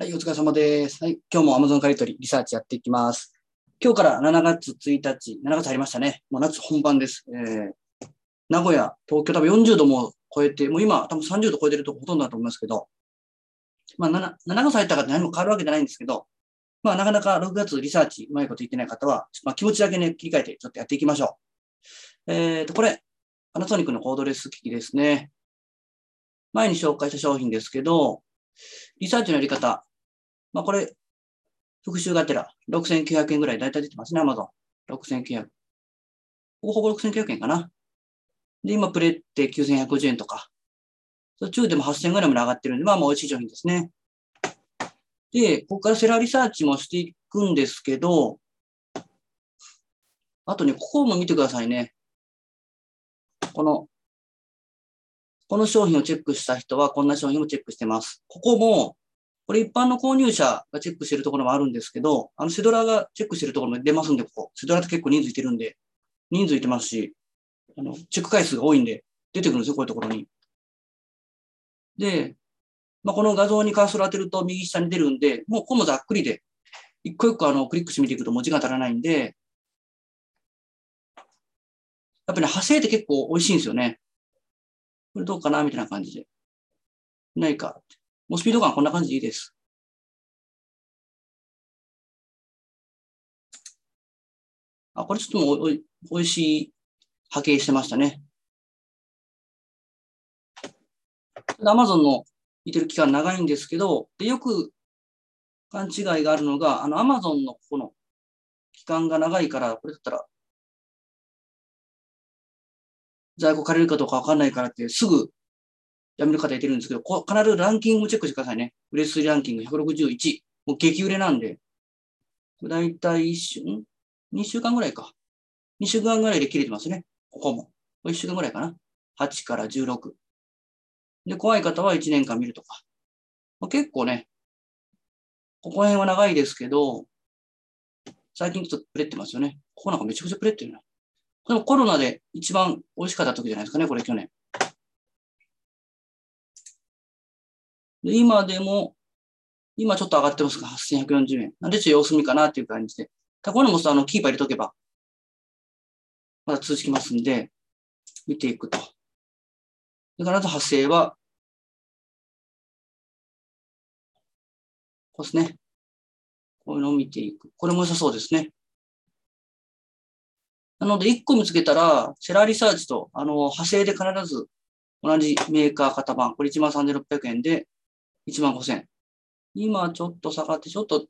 はい、お疲れ様です。はい、今日も Amazon 借り取りリサーチやっていきます。今日から7月1日、7月入りましたね。もう夏本番です。えー、名古屋、東京多分40度も超えて、もう今多分30度超えてるとこほとんどだと思いますけど、まあ 7, 7月入ったから何も変わるわけじゃないんですけど、まあなかなか6月リサーチうまいこと言ってない方は、まあ、気持ちだけね、切り替えてちょっとやっていきましょう。えーと、これ、パナソニックのコードレス機器ですね。前に紹介した商品ですけど、リサーチのやり方。まあこれ、復習がてら6900円ぐらいだいたい出てますね、Amazon。6900。ほぼほぼ6900円かな。で、今プレって9150円とか。途中でも8000円ぐらいまで上がってるんで、まあまあ美味しい商品ですね。で、ここからセラーリサーチもしていくんですけど、あとね、ここも見てくださいね。この、この商品をチェックした人はこんな商品もチェックしてます。ここも、これ一般の購入者がチェックしてるところもあるんですけど、あのセドラがチェックしてるところも出ますんで、ここ。セドラって結構人数いてるんで、人数いてますし、あの、チェック回数が多いんで、出てくるんですよ、こういうところに。で、まあ、この画像にカーソル当てると右下に出るんで、もうここもざっくりで、一個一個あの、クリックしてみていくともう時間足らないんで、やっぱりね、派生って結構美味しいんですよね。これどうかなみたいな感じで。ないか。もうスピード感こんな感じでいいです。あ、これちょっともうおいおいしい波形してましたね。アマゾンのいてる期間長いんですけど、でよく勘違いがあるのが、あのアマゾンのここの期間が長いから、これだったら在庫借りるかどうかわかんないからってすぐやめる方いてるんですけど、こ必ずランキングもチェックしてくださいね。売れ筋ランキング161。もう激売れなんで。だいたい1週、?2 週間ぐらいか。2週間ぐらいで切れてますね。ここも。1週間ぐらいかな。8から16。で、怖い方は1年間見るとか。まあ、結構ね、ここら辺は長いですけど、最近ちょっとプレってますよね。ここなんかめちゃくちゃプレってるな。でもコロナで一番美味しかった時じゃないですかね、これ去年。で今でも、今ちょっと上がってますが、8140円。なんでちょっと様子見かなっていう感じで。たこれも、あの、キーパー入れとけば、まだ続きますんで、見ていくと。で、必ず発生は、こうですね。こういうのを見ていく。これも良さそうですね。なので、1個見つけたら、セラーリサーチと、あの、派生で必ず同じメーカー型番、これ13,600円で1万5000。今ちょっと下がって、ちょっと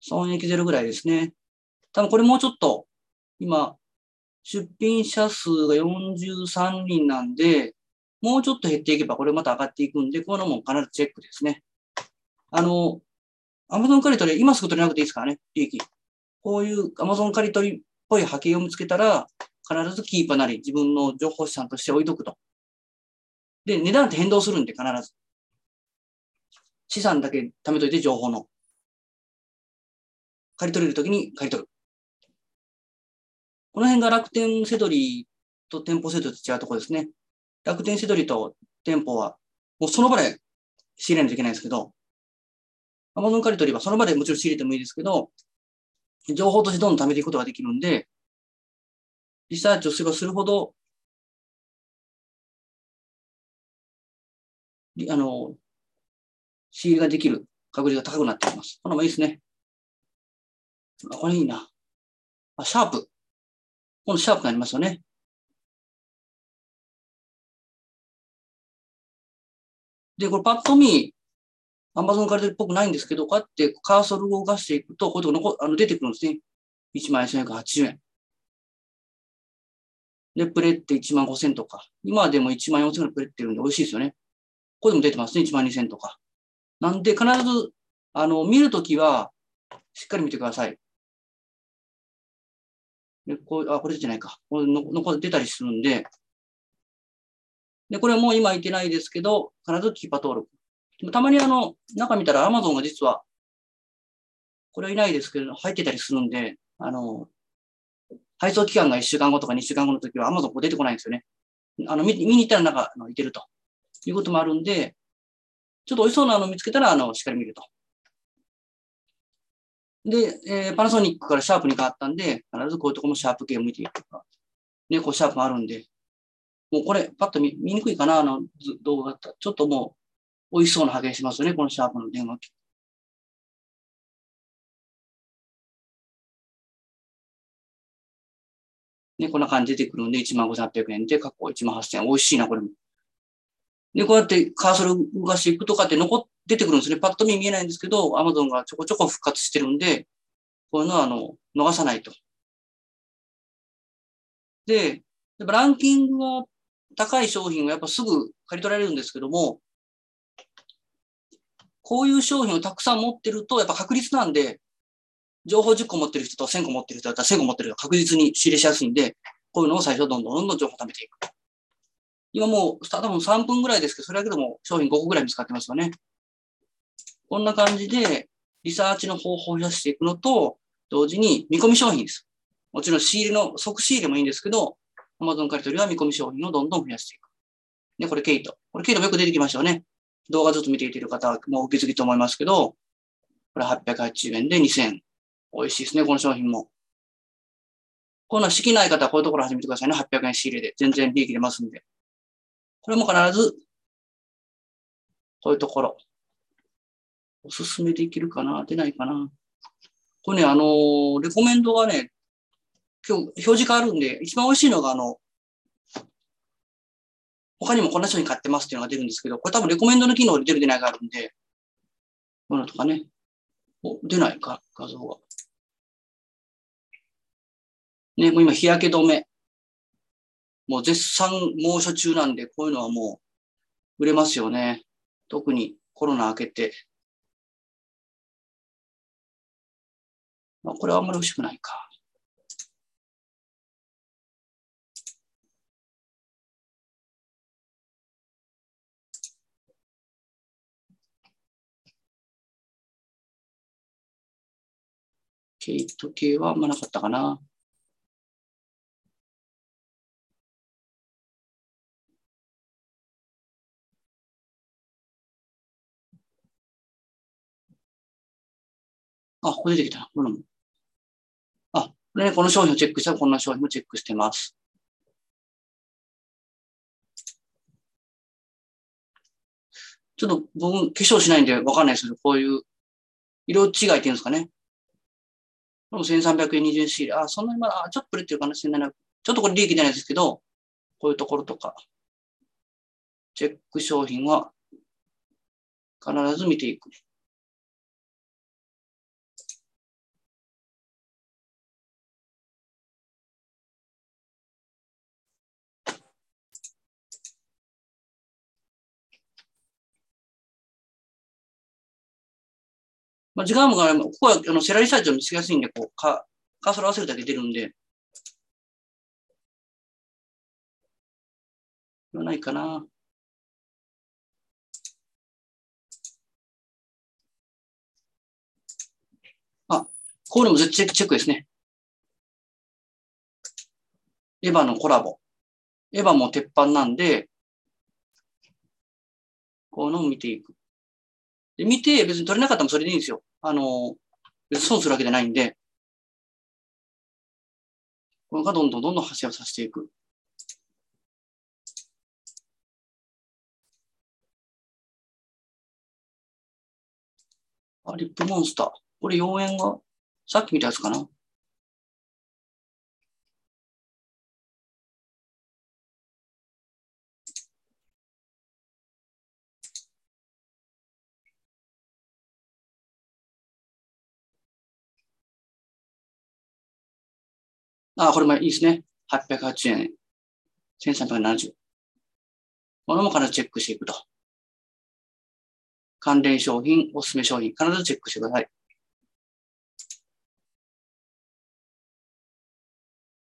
損益ゼロぐらいですね。多分これもうちょっと、今、出品者数が43人なんで、もうちょっと減っていけばこれまた上がっていくんで、このも必ずチェックですね。あの、Amazon 借り取り、今すぐ取れなくていいですからね、利益。こういう Amazon 借り取りっぽい波形を見つけたら、必ずキーパーなり自分の情報資産として置いとくと。で、値段って変動するんで必ず。資産だけ貯めといて情報の。借り取れるときに借り取る。この辺が楽天セドリと店舗セドリと違うところですね。楽天セドリと店舗は、もうその場で仕入れないといけないんですけど、アマゾン借り取りはその場でもちろん仕入れてもいいですけど、情報としてどんどん貯めていくことができるんで、リサーチをすればするほど、あの、仕入れができる確率が高くなってきます。このもいいですね。あ、これいいな。あ、シャープ。今度シャープになりますよね。で、これパッと見、アマゾン借りてるっぽくないんですけど、こうやってカーソルを動かしていくと、こういうとこあの出てくるんですね。14,480円。で、プレって1万5000とか。今でも1万4000円プレってるんで美味しいですよね。ここでも出てますね。1万2000とか。なんで、必ず、あの、見るときは、しっかり見てください。で、こう、あ、これ出てないか。これの、の、出たりするんで、で、これもう今いてないですけど、必ずキーパー登録。たまにあの、中見たら Amazon が実は、これはいないですけど、入ってたりするんで、あの、配送期間が1週間後とか2週間後の時は Amazon 出てこないんですよね。あの、見見に行ったらなんか、いてるということもあるんで、ちょっと美味しそうなの見つけたら、あの、しっかり見ると。で、えー、パナソニックからシャープに変わったんで、必ずこういうとこもシャープ系を見ていくとか。ね、こうシャープもあるんで、もうこれ、パッと見見にくいかな、あの動画だったら。ちょっともう、美味しそうな波形しますよね、このシャープの電話機。ね、こんな感じで出てくるんで、15,800円で、過去18,000円。美味しいな、これも。で、こうやってカーソル動かしていくとかって残っ、出てくるんですね。パッと見見えないんですけど、アマゾンがちょこちょこ復活してるんで、こういうのは、あの、逃さないと。で、やっぱランキングが高い商品はやっぱすぐ借り取られるんですけども、こういう商品をたくさん持ってると、やっぱ確率なんで、情報10個持ってる人と1000個持ってる人だったら1000個持ってる人確実に仕入れしやすいんで、こういうのを最初どんどんどんどん情報貯めていく。今もう、多分3分ぐらいですけど、それだけでも商品5個ぐらい見つかってますよね。こんな感じで、リサーチの方法を増やしていくのと、同時に見込み商品です。もちろん仕入れの、即仕入れもいいんですけど、Amazon 借り取りは見込み商品をどんどん増やしていく。で、これケイト。これケイトもよく出てきましたよね。動画ずっと見ていている方はもうお気づきと思いますけど、これ880円で2000。美味しいですね、この商品も。こんな式ない方はこういうところ始めてくださいね。800円仕入れで。全然利益出ますんで。これも必ず、こういうところ。おすすめできるかな？出ないかな？これね、あのー、レコメンドがね、今日表示変わるんで、一番美味しいのがあの、他にもこんな商品買ってますっていうのが出るんですけど、これ多分レコメンドの機能で出る出ないがあるんで、こういうのとかね。お、出ないか、画像が。ね、もう今日焼け止め。もう絶賛猛暑中なんで、こういうのはもう売れますよね。特にコロナ明けて。まあ、これはあんまり美味しくないか。ケイト系はあんまなかったかな。あ、ここ出てきた。これも。あ、これね、この商品をチェックしたらこんな商品もチェックしてます。ちょっと僕、化粧しないんでわかんないですけど、こういう色違いっていうんですかね。これも1300円20円仕入れ。あ、そんなにまだ、ちょっと売れてるかな、1700ちょっとこれ利益じゃないですけど、こういうところとか、チェック商品は必ず見ていく。まあ、時間もが、ここはあのセラリサーチを見つけやすいんで、こう、カカーソル合わせるだけ出るんで、言わないかな。あ、こういうのも絶対チェックですね。エヴァのコラボ。エヴァも鉄板なんで、こういうのを見ていく。で、見て別に取れなかったもそれでいいんですよ。あの、別に損するわけじゃないんで、これがどんどんどんどん発生をさせていく。あ、リップモンスター。これ妖艶が、さっき見たやつかなあ、これもいいですね。808円。1370。これも必ずチェックしていくと。関連商品、おすすめ商品、必ずチェックしてください。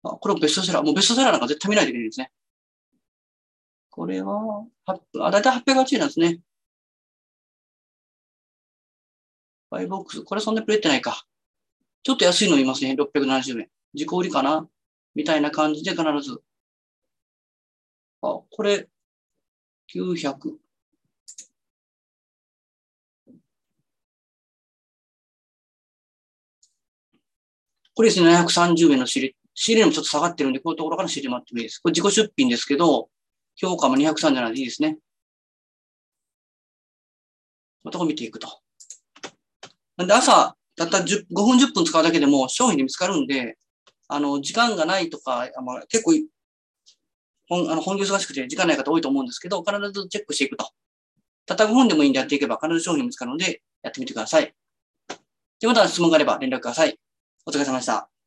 あ、これもベストセラー。もうベストセラーなんか絶対見ないといけないですね。これは、あ、だいたい808円なんですね。バイボックス。これそんなにプレってないか。ちょっと安いのいますね。670円。自己売りかな？みたいな感じで必ず。あ、これ、900。これですね、730円の仕入れ。仕入れもちょっと下がってるんで、こういうところから仕入れもらってもいいです。これ自己出品ですけど、評価も203じゃないでいいですね。またこ見ていくと。なんで朝、たった5分10分使うだけでも商品で見つかるんで、あの、時間がないとか、まあ、結構、本、あの、本業忙しくて時間ない方多いと思うんですけど、必ずチェックしていくと。たたく本でもいいんでやっていけば必ず商品見つかるので、やってみてください。ということは質問があれば連絡ください。お疲れ様でした。